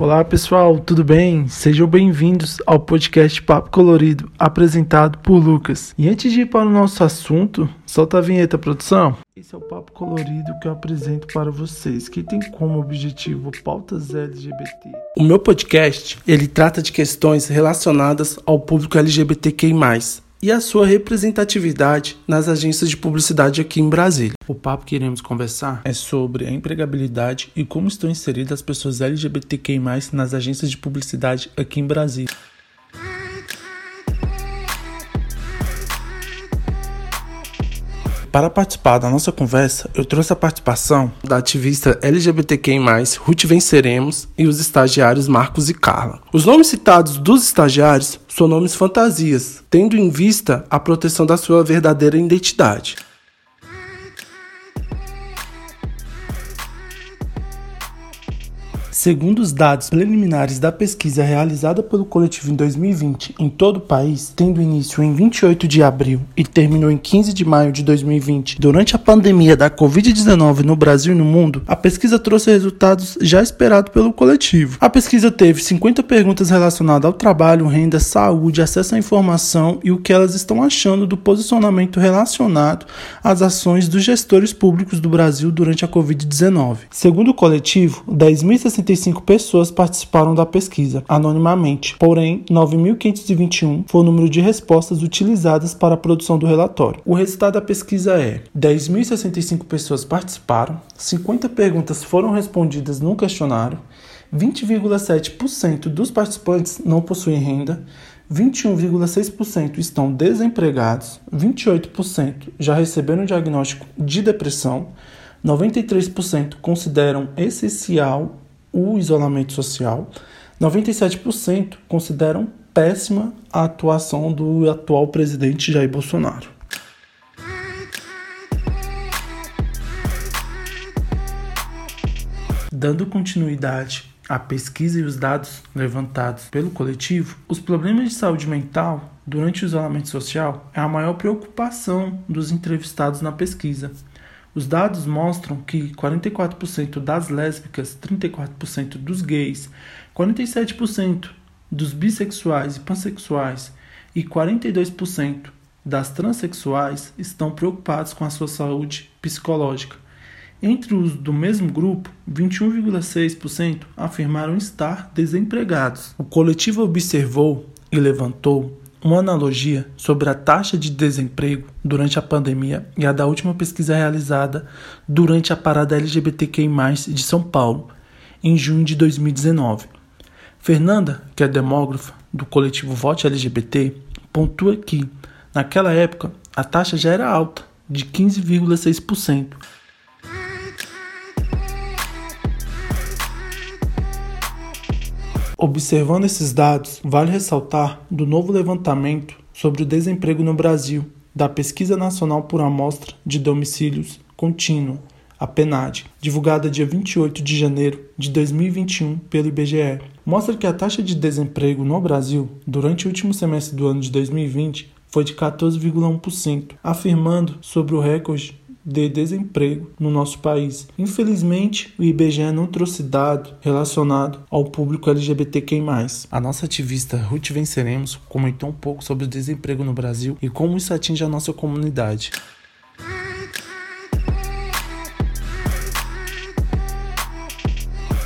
Olá pessoal, tudo bem? Sejam bem-vindos ao podcast Papo Colorido, apresentado por Lucas. E antes de ir para o nosso assunto, solta a vinheta, produção. Esse é o Papo Colorido que eu apresento para vocês, que tem como objetivo pautas LGBT. O meu podcast, ele trata de questões relacionadas ao público LGBTQI+, e a sua representatividade nas agências de publicidade aqui em Brasília. O papo que iremos conversar é sobre a empregabilidade e como estão inseridas as pessoas LGBTQI+, nas agências de publicidade aqui em Brasília. Para participar da nossa conversa, eu trouxe a participação da ativista LGBTQI+, Ruth Venceremos e os estagiários Marcos e Carla. Os nomes citados dos estagiários são nomes fantasias, tendo em vista a proteção da sua verdadeira identidade. Segundo os dados preliminares da pesquisa realizada pelo coletivo em 2020 em todo o país, tendo início em 28 de abril e terminou em 15 de maio de 2020, durante a pandemia da Covid-19 no Brasil e no mundo, a pesquisa trouxe resultados já esperados pelo coletivo. A pesquisa teve 50 perguntas relacionadas ao trabalho, renda, saúde, acesso à informação e o que elas estão achando do posicionamento relacionado às ações dos gestores públicos do Brasil durante a Covid-19. Segundo o coletivo, 10.060 35 pessoas participaram da pesquisa, anonimamente, porém, 9.521 foi o número de respostas utilizadas para a produção do relatório. O resultado da pesquisa é: 10.065 pessoas participaram, 50 perguntas foram respondidas no questionário, 20,7% dos participantes não possuem renda, 21,6% estão desempregados, 28% já receberam diagnóstico de depressão, 93% consideram essencial o isolamento social, 97% consideram péssima a atuação do atual presidente Jair Bolsonaro. Dando continuidade à pesquisa e os dados levantados pelo coletivo, os problemas de saúde mental durante o isolamento social é a maior preocupação dos entrevistados na pesquisa. Os dados mostram que 44% das lésbicas, 34% dos gays, 47% dos bissexuais e pansexuais e 42% das transexuais estão preocupados com a sua saúde psicológica. Entre os do mesmo grupo, 21,6% afirmaram estar desempregados. O coletivo observou e levantou uma analogia sobre a taxa de desemprego durante a pandemia e a da última pesquisa realizada durante a parada LGBTQI+, de São Paulo, em junho de 2019. Fernanda, que é demógrafa do coletivo Vote LGBT, pontua que, naquela época, a taxa já era alta, de 15,6%, Observando esses dados, vale ressaltar do novo levantamento sobre o desemprego no Brasil, da Pesquisa Nacional por Amostra de Domicílios Contínua, a PNAD, divulgada dia 28 de janeiro de 2021 pelo IBGE. Mostra que a taxa de desemprego no Brasil durante o último semestre do ano de 2020 foi de 14,1%, afirmando sobre o recorde de desemprego no nosso país. Infelizmente, o IBGE não trouxe dado relacionado ao público LGBTQI+. A nossa ativista Ruth Venceremos comentou um pouco sobre o desemprego no Brasil e como isso atinge a nossa comunidade.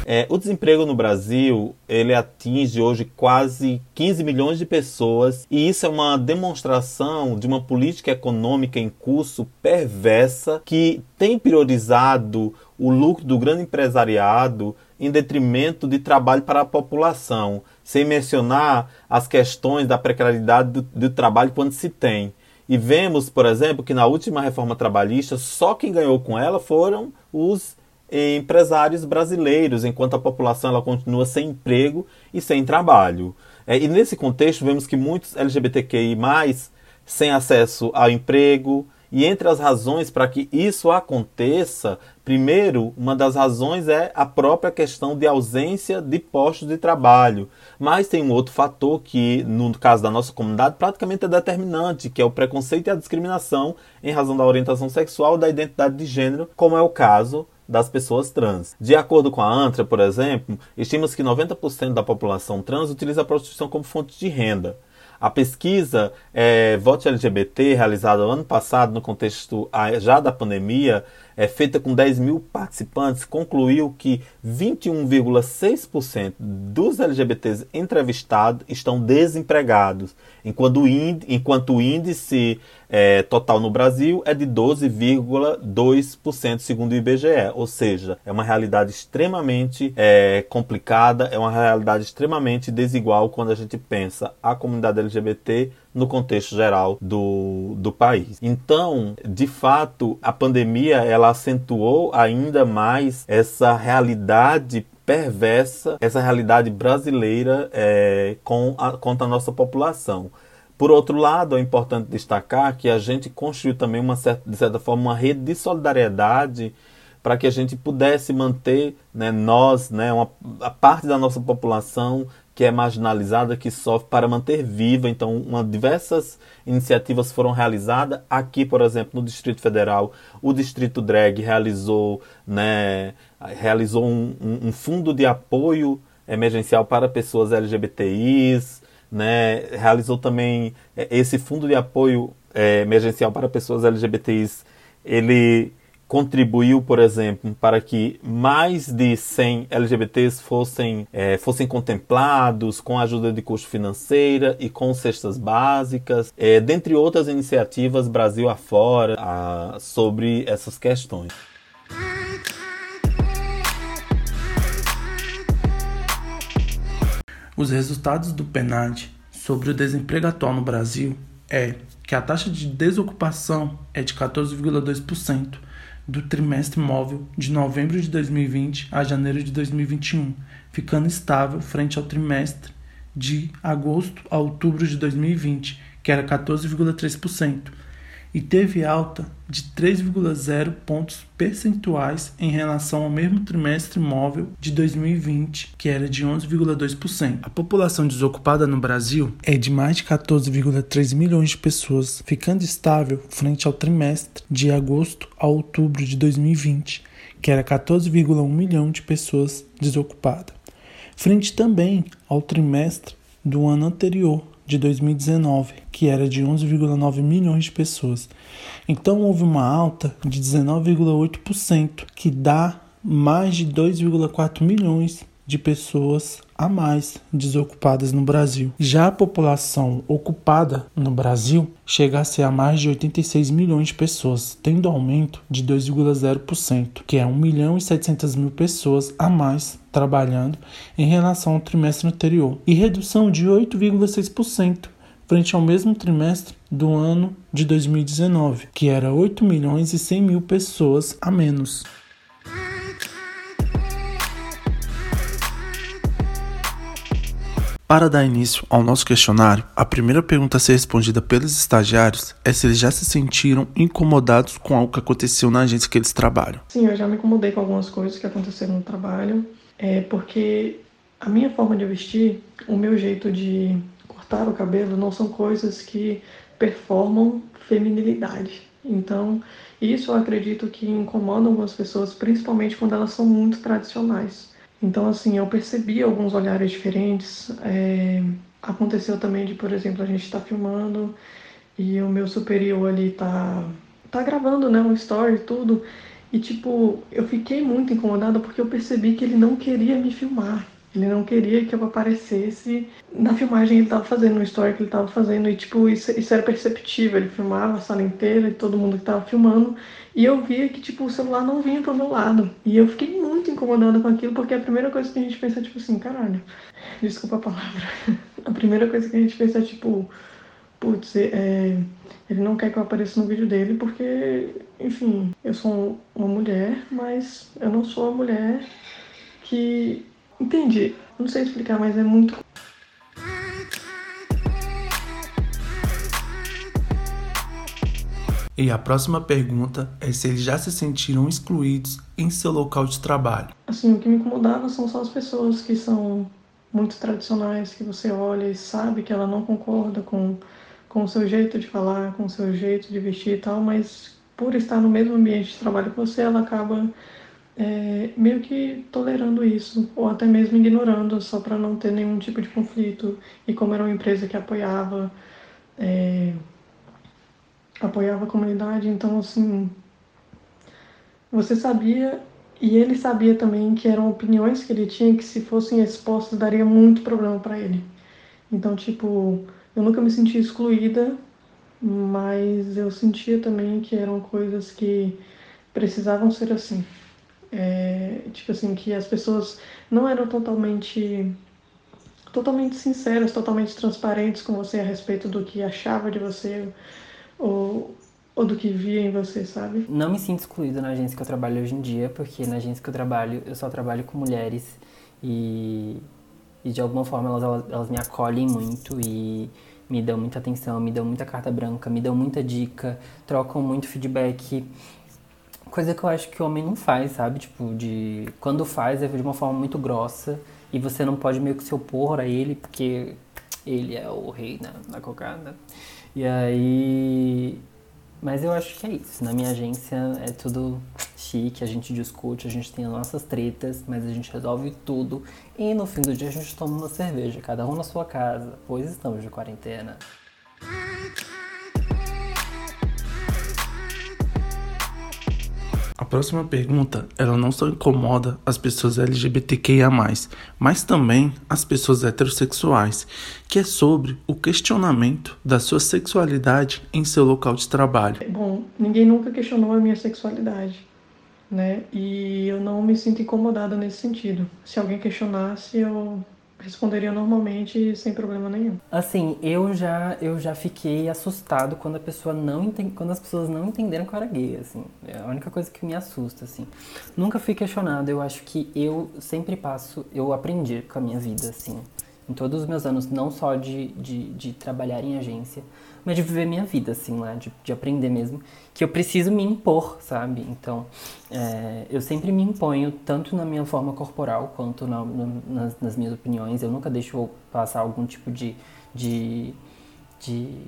É, o desemprego no Brasil ele atinge hoje quase 15 milhões de pessoas e isso é uma demonstração de uma política econômica em curso perversa que tem priorizado o lucro do grande empresariado em detrimento de trabalho para a população, sem mencionar as questões da precariedade do, do trabalho quando se tem. E vemos, por exemplo, que na última reforma trabalhista, só quem ganhou com ela foram os empresários brasileiros, enquanto a população ela continua sem emprego e sem trabalho. É, e nesse contexto, vemos que muitos LGBTQI, sem acesso ao emprego, e entre as razões para que isso aconteça, primeiro, uma das razões é a própria questão de ausência de postos de trabalho. Mas tem um outro fator que, no caso da nossa comunidade, praticamente é determinante, que é o preconceito e a discriminação em razão da orientação sexual da identidade de gênero, como é o caso das pessoas trans. De acordo com a ANTRA, por exemplo, estima-se que 90% da população trans utiliza a prostituição como fonte de renda. A pesquisa é, Vote LGBT, realizada ano passado no contexto já da pandemia, é, feita com 10 mil participantes, concluiu que 21,6% dos LGBTs entrevistados estão desempregados, enquanto o índice, enquanto o índice é, total no Brasil é de 12,2%, segundo o IBGE. Ou seja, é uma realidade extremamente é, complicada, é uma realidade extremamente desigual quando a gente pensa a comunidade LGBT no contexto geral do, do país. Então, de fato, a pandemia ela acentuou ainda mais essa realidade perversa, essa realidade brasileira é, com a, contra a nossa população. Por outro lado, é importante destacar que a gente construiu também, uma certa, de certa forma, uma rede de solidariedade para que a gente pudesse manter né, nós, né, uma, a parte da nossa população que é marginalizada, que sofre, para manter viva. Então, uma, diversas iniciativas foram realizadas. Aqui, por exemplo, no Distrito Federal, o Distrito Drag realizou, né, realizou um, um, um fundo de apoio emergencial para pessoas LGBTIs, né, realizou também é, esse fundo de apoio é, emergencial para pessoas LGBTIs. Ele contribuiu, por exemplo, para que mais de 100 LGBTs fossem, é, fossem contemplados com a ajuda de custo financeira e com cestas básicas, é, dentre outras iniciativas Brasil afora a, sobre essas questões. Os resultados do PNAD sobre o desemprego atual no Brasil é que a taxa de desocupação é de 14,2%, do trimestre móvel de novembro de 2020 a janeiro de 2021, ficando estável frente ao trimestre de agosto a outubro de 2020, que era 14,3% e teve alta de 3,0 pontos percentuais em relação ao mesmo trimestre móvel de 2020, que era de 11,2%. A população desocupada no Brasil é de mais de 14,3 milhões de pessoas, ficando estável frente ao trimestre de agosto a outubro de 2020, que era 14,1 milhão de pessoas desocupadas. Frente também ao trimestre do ano anterior, de 2019, que era de 11,9 milhões de pessoas. Então houve uma alta de 19,8%, que dá mais de 2,4 milhões de pessoas a mais desocupadas no Brasil. Já a população ocupada no Brasil chega a ser a mais de 86 milhões de pessoas, tendo aumento de 2,0%, que é 1 milhão e 700 mil pessoas a mais trabalhando em relação ao trimestre anterior, e redução de 8,6% frente ao mesmo trimestre do ano de 2019, que era 8 milhões e 100 mil pessoas a menos. Para dar início ao nosso questionário, a primeira pergunta a ser respondida pelos estagiários é se eles já se sentiram incomodados com algo que aconteceu na agência que eles trabalham. Sim, eu já me incomodei com algumas coisas que aconteceram no trabalho, é porque a minha forma de vestir, o meu jeito de cortar o cabelo não são coisas que performam feminilidade. Então, isso eu acredito que incomoda algumas pessoas, principalmente quando elas são muito tradicionais. Então, assim, eu percebi alguns olhares diferentes. É, aconteceu também de, por exemplo, a gente estar tá filmando e o meu superior ali tá, tá gravando, né, um story e tudo. E, tipo, eu fiquei muito incomodada porque eu percebi que ele não queria me filmar. Ele não queria que eu aparecesse na filmagem que ele estava fazendo, no story que ele estava fazendo. E, tipo, isso, isso era perceptível. Ele filmava a sala inteira e todo mundo que estava filmando. E eu via que, tipo, o celular não vinha pro meu lado. E eu fiquei muito incomodada com aquilo, porque a primeira coisa que a gente pensa é, tipo assim, caralho, desculpa a palavra. a primeira coisa que a gente pensa é, tipo, putz, é, ele não quer que eu apareça no vídeo dele, porque, enfim, eu sou uma mulher, mas eu não sou uma mulher que Entendi. Não sei explicar, mas é muito. E a próxima pergunta é se eles já se sentiram excluídos em seu local de trabalho. Assim, o que me incomodava são só as pessoas que são muito tradicionais, que você olha e sabe que ela não concorda com, com o seu jeito de falar, com o seu jeito de vestir e tal, mas por estar no mesmo ambiente de trabalho que você, ela acaba é, meio que tolerando isso, ou até mesmo ignorando, só para não ter nenhum tipo de conflito. E como era uma empresa que apoiava, é, apoiava a comunidade, então assim, você sabia e ele sabia também que eram opiniões que ele tinha que se fossem expostas daria muito problema para ele. Então, tipo, eu nunca me senti excluída, mas eu sentia também que eram coisas que precisavam ser assim. É, tipo assim, que as pessoas não eram totalmente totalmente sinceras, totalmente transparentes com você a respeito do que achava de você ou, ou do que via em você, sabe? Não me sinto excluída na agência que eu trabalho hoje em dia, porque na agência que eu trabalho, eu só trabalho com mulheres e, e de alguma forma elas, elas, elas me acolhem muito e me dão muita atenção, me dão muita carta branca, me dão muita dica, trocam muito feedback coisa que eu acho que o homem não faz, sabe? Tipo, de. Quando faz é de uma forma muito grossa e você não pode meio que se opor a ele, porque ele é o rei na, na cocada. E aí. Mas eu acho que é isso. Na minha agência é tudo chique, a gente discute, a gente tem as nossas tretas, mas a gente resolve tudo. E no fim do dia a gente toma uma cerveja, cada um na sua casa, pois estamos de quarentena. Próxima pergunta, ela não só incomoda as pessoas LGBTQIA+, mas também as pessoas heterossexuais, que é sobre o questionamento da sua sexualidade em seu local de trabalho. Bom, ninguém nunca questionou a minha sexualidade, né? E eu não me sinto incomodada nesse sentido. Se alguém questionasse, eu responderia normalmente sem problema nenhum. Assim, eu já eu já fiquei assustado quando a pessoa não entende, quando as pessoas não entenderam que eu era gay, assim. É a única coisa que me assusta, assim. Nunca fui questionado, eu acho que eu sempre passo, eu aprendi com a minha vida, assim. Em todos os meus anos, não só de, de, de trabalhar em agência, mas de viver minha vida, assim, lá, de, de aprender mesmo, que eu preciso me impor, sabe? Então, é, eu sempre me imponho, tanto na minha forma corporal quanto na, nas, nas, minhas opiniões. Eu nunca deixo passar algum tipo de, de, de,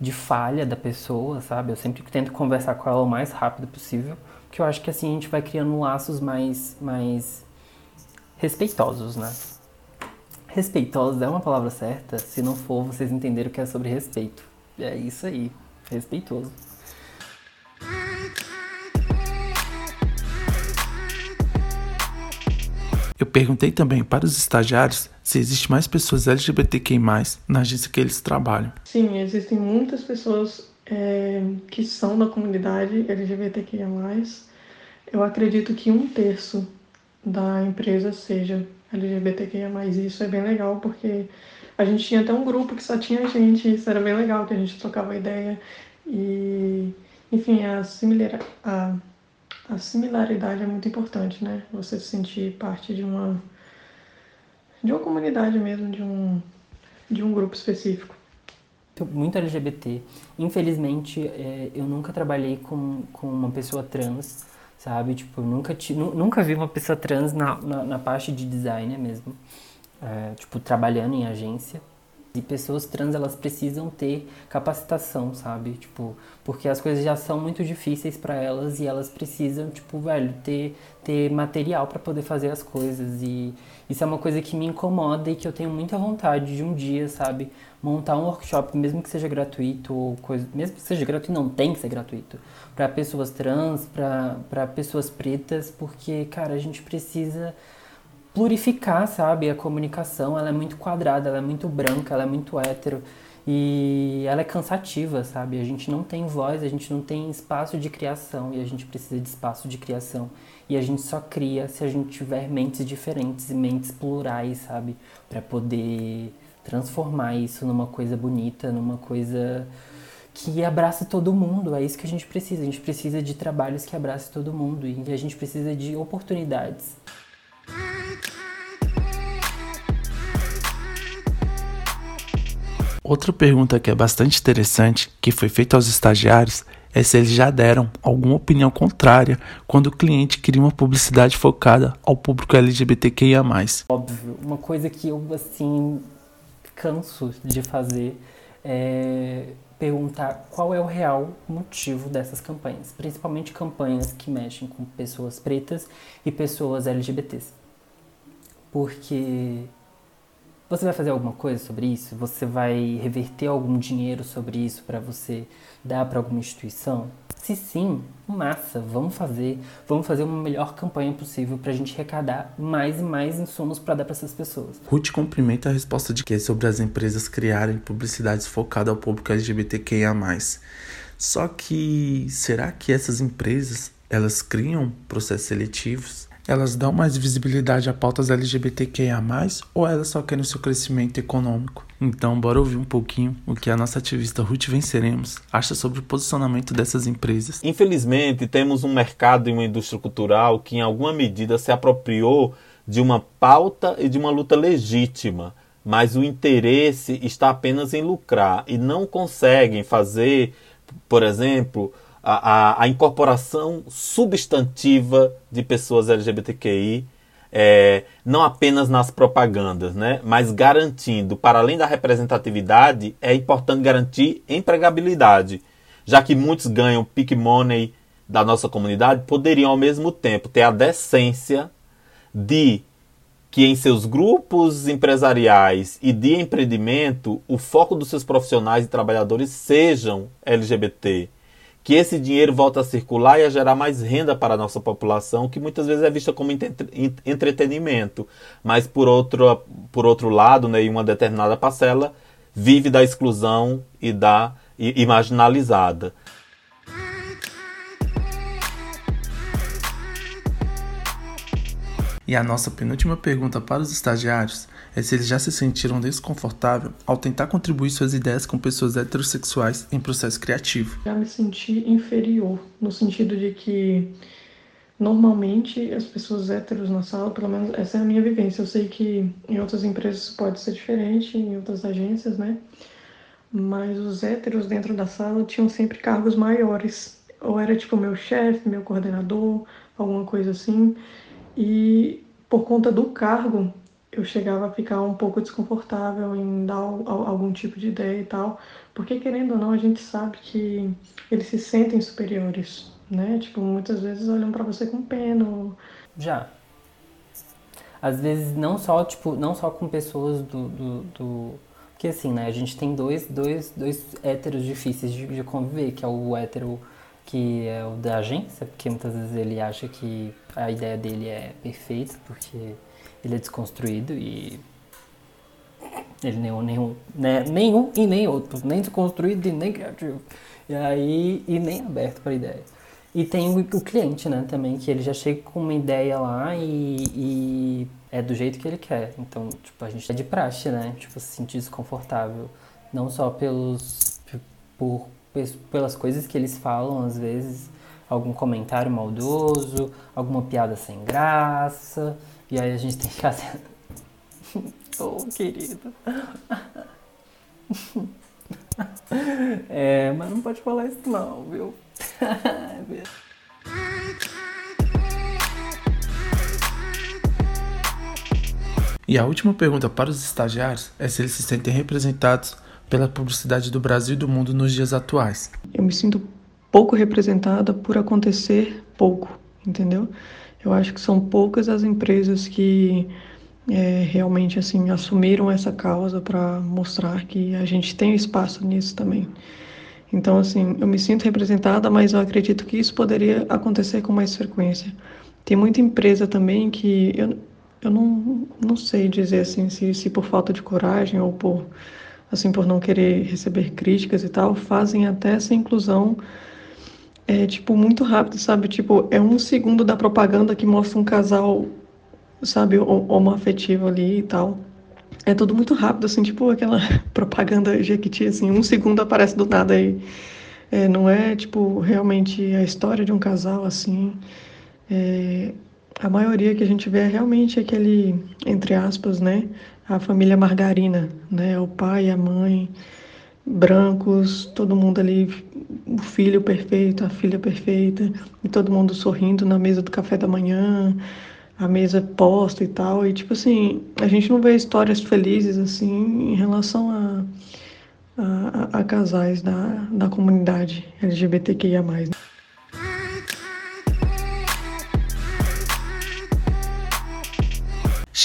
de falha da pessoa, sabe? Eu sempre tento conversar com ela o mais rápido possível, porque eu acho que assim a gente vai criando laços mais, mais respeitosos, né? Respeitosos é uma palavra certa? Se não for, vocês entenderam que é sobre respeito. É isso aí, respeitoso. Eu perguntei também para os estagiários se existe mais pessoas LGBTQI+, na agência que eles trabalham. Sim, existem muitas pessoas é, que são da comunidade LGBTQIA+. Eu acredito que um terço da empresa seja LGBTQIA+. Isso é bem legal porque a gente tinha até um grupo que só tinha gente, isso era bem legal, que a gente trocava ideia e, enfim, a, similar, a, a similaridade é muito importante, né? Você se sentir parte de uma de uma comunidade mesmo, de um de um grupo específico. Muito LGBT. Infelizmente, é, eu nunca trabalhei com, com uma pessoa trans, sabe? Tipo, nunca, ti, nunca vi uma pessoa trans na, na, na parte de design mesmo, é, tipo, trabalhando em agência. E pessoas trans, elas precisam ter capacitação, sabe? Tipo, porque as coisas já são muito difíceis para elas e elas precisam, tipo, velho, ter, ter material para poder fazer as coisas. E isso é uma coisa que me incomoda e que eu tenho muita vontade de um dia, sabe? Montar um workshop, mesmo que seja gratuito, ou coisa, mesmo que seja gratuito, não tem que ser gratuito, para pessoas trans, para pessoas pretas, porque, cara, a gente precisa plurificar, sabe? A comunicação, ela é muito quadrada, ela é muito branca, ela é muito hétero e ela é cansativa, sabe? A gente não tem voz, a gente não tem espaço de criação e a gente precisa de espaço de criação. E a gente só cria se a gente tiver mentes diferentes e mentes plurais, sabe? Para poder transformar isso numa coisa bonita, numa coisa que abraça todo mundo. É isso que a gente precisa. A gente precisa de trabalhos que abracem todo mundo e a gente precisa de oportunidades. Outra pergunta que é bastante interessante, que foi feita aos estagiários, é se eles já deram alguma opinião contrária quando o cliente queria uma publicidade focada ao público LGBTQIA+. Óbvio, uma coisa que eu, assim, canso de fazer é perguntar qual é o real motivo dessas campanhas, principalmente campanhas que mexem com pessoas pretas e pessoas LGBTs. Porque você vai fazer alguma coisa sobre isso? Você vai reverter algum dinheiro sobre isso para você dar para alguma instituição? Se sim, massa, vamos fazer, vamos fazer uma melhor campanha possível para a gente arrecadar mais e mais insumos para dar para essas pessoas. Ruth cumprimenta a resposta de que é sobre as empresas criarem publicidades focadas ao público LGBTQIA+. Só que será que essas empresas elas criam processos seletivos? Elas dão mais visibilidade a pautas LGBTQIA+, ou elas só querem o seu crescimento econômico? Então, bora ouvir um pouquinho o que a nossa ativista Ruth Venceremos acha sobre o posicionamento dessas empresas. Infelizmente, temos um mercado e uma indústria cultural que, em alguma medida, se apropriou de uma pauta e de uma luta legítima, mas o interesse está apenas em lucrar e não conseguem fazer, por exemplo, a, a, incorporação substantiva de pessoas LGBTQI, é, não apenas nas propagandas, né, mas garantindo, para além da representatividade, é importante garantir empregabilidade, já que muitos ganham pick money da nossa comunidade, poderiam ao mesmo tempo ter a decência de que em seus grupos empresariais e de empreendimento o foco dos seus profissionais e trabalhadores sejam LGBT que esse dinheiro volta a circular e a gerar mais renda para a nossa população, que muitas vezes é vista como entretenimento, mas por outro, por outro lado, né, uma determinada parcela, vive da exclusão e da e, marginalizada. E a nossa penúltima pergunta para os estagiários é se eles já se sentiram desconfortável ao tentar contribuir suas ideias com pessoas heterossexuais em processo criativo. Já me senti inferior, no sentido de que normalmente as pessoas héteros na sala, pelo menos essa é a minha vivência. Eu sei que em outras empresas pode ser diferente, em outras agências, né? Mas os héteros dentro da sala tinham sempre cargos maiores. Ou era tipo meu chefe, meu coordenador, alguma coisa assim. E por conta do cargo, eu chegava a ficar um pouco desconfortável em dar algum tipo de ideia e tal, porque querendo ou não, a gente sabe que eles se sentem superiores, né? Tipo, muitas vezes olham para você com pena. Ou... Já. Às vezes não só, tipo, não só com pessoas do, do, do... Porque assim, né, a gente tem dois, dois, dois héteros difíceis de, de conviver, que é o hétero que é o da agência, porque muitas vezes ele acha que a ideia dele é perfeita, porque ele é desconstruído e ele nenhum, nenhum, né, nenhum e nem outro, nem desconstruído e nem criativo. E aí, e nem aberto para ideia. E tem o, o, cliente, né, também, que ele já chega com uma ideia lá e, e, é do jeito que ele quer. Então, tipo, a gente é de praxe, né, tipo, se sentir desconfortável. Não só pelos, por, pelas coisas que eles falam, às vezes, algum comentário maldoso, alguma piada sem graça, e aí a gente tem que fazer. oh, querido. é, mas não pode falar isso não, viu? e a última pergunta para os estagiários é se eles se sentem representados pela publicidade do Brasil e do mundo nos dias atuais. Eu me sinto pouco representada por acontecer pouco, entendeu? Eu acho que são poucas as empresas que é, realmente assim assumiram essa causa para mostrar que a gente tem espaço nisso também. Então, assim, eu me sinto representada, mas eu acredito que isso poderia acontecer com mais frequência. Tem muita empresa também que eu, eu não, não sei dizer assim se, se por falta de coragem ou por assim por não querer receber críticas e tal, fazem até essa inclusão é tipo muito rápido, sabe? Tipo, é um segundo da propaganda que mostra um casal, sabe, homoafetivo ali e tal. É tudo muito rápido, assim, tipo aquela propaganda Jequiti, assim, um segundo aparece do nada aí. É, não é, tipo, realmente a história de um casal, assim. É, a maioria que a gente vê é realmente aquele, entre aspas, né, a família margarina, né, o pai, a mãe, brancos, todo mundo ali, o filho perfeito, a filha perfeita, e todo mundo sorrindo na mesa do café da manhã, a mesa posta e tal. E tipo assim, a gente não vê histórias felizes assim em relação a, a, a casais da, da comunidade LGBTQIA.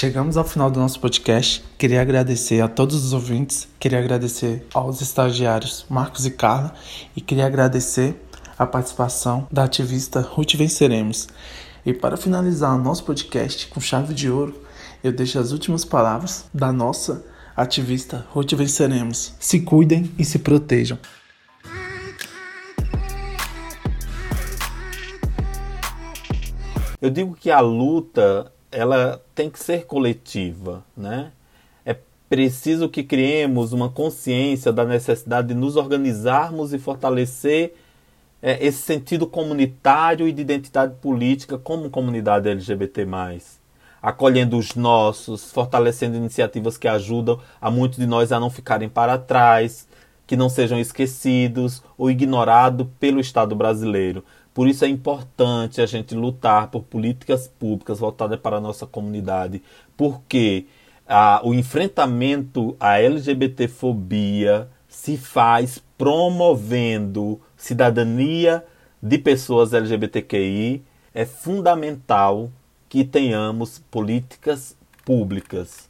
Chegamos ao final do nosso podcast. Queria agradecer a todos os ouvintes, queria agradecer aos estagiários Marcos e Carla e queria agradecer a participação da ativista Ruth Venceremos. E para finalizar o nosso podcast com chave de ouro, eu deixo as últimas palavras da nossa ativista Ruth Venceremos. Se cuidem e se protejam. Eu digo que a luta ela tem que ser coletiva, né? É preciso que criemos uma consciência da necessidade de nos organizarmos e fortalecer é, esse sentido comunitário e de identidade política como comunidade LGBT+. Acolhendo os nossos, fortalecendo iniciativas que ajudam a muitos de nós a não ficarem para trás, que não sejam esquecidos ou ignorados pelo Estado brasileiro. Por isso é importante a gente lutar por políticas públicas voltadas para a nossa comunidade, porque ah, o enfrentamento à LGBTfobia se faz promovendo cidadania de pessoas LGBTQI. É fundamental que tenhamos políticas públicas.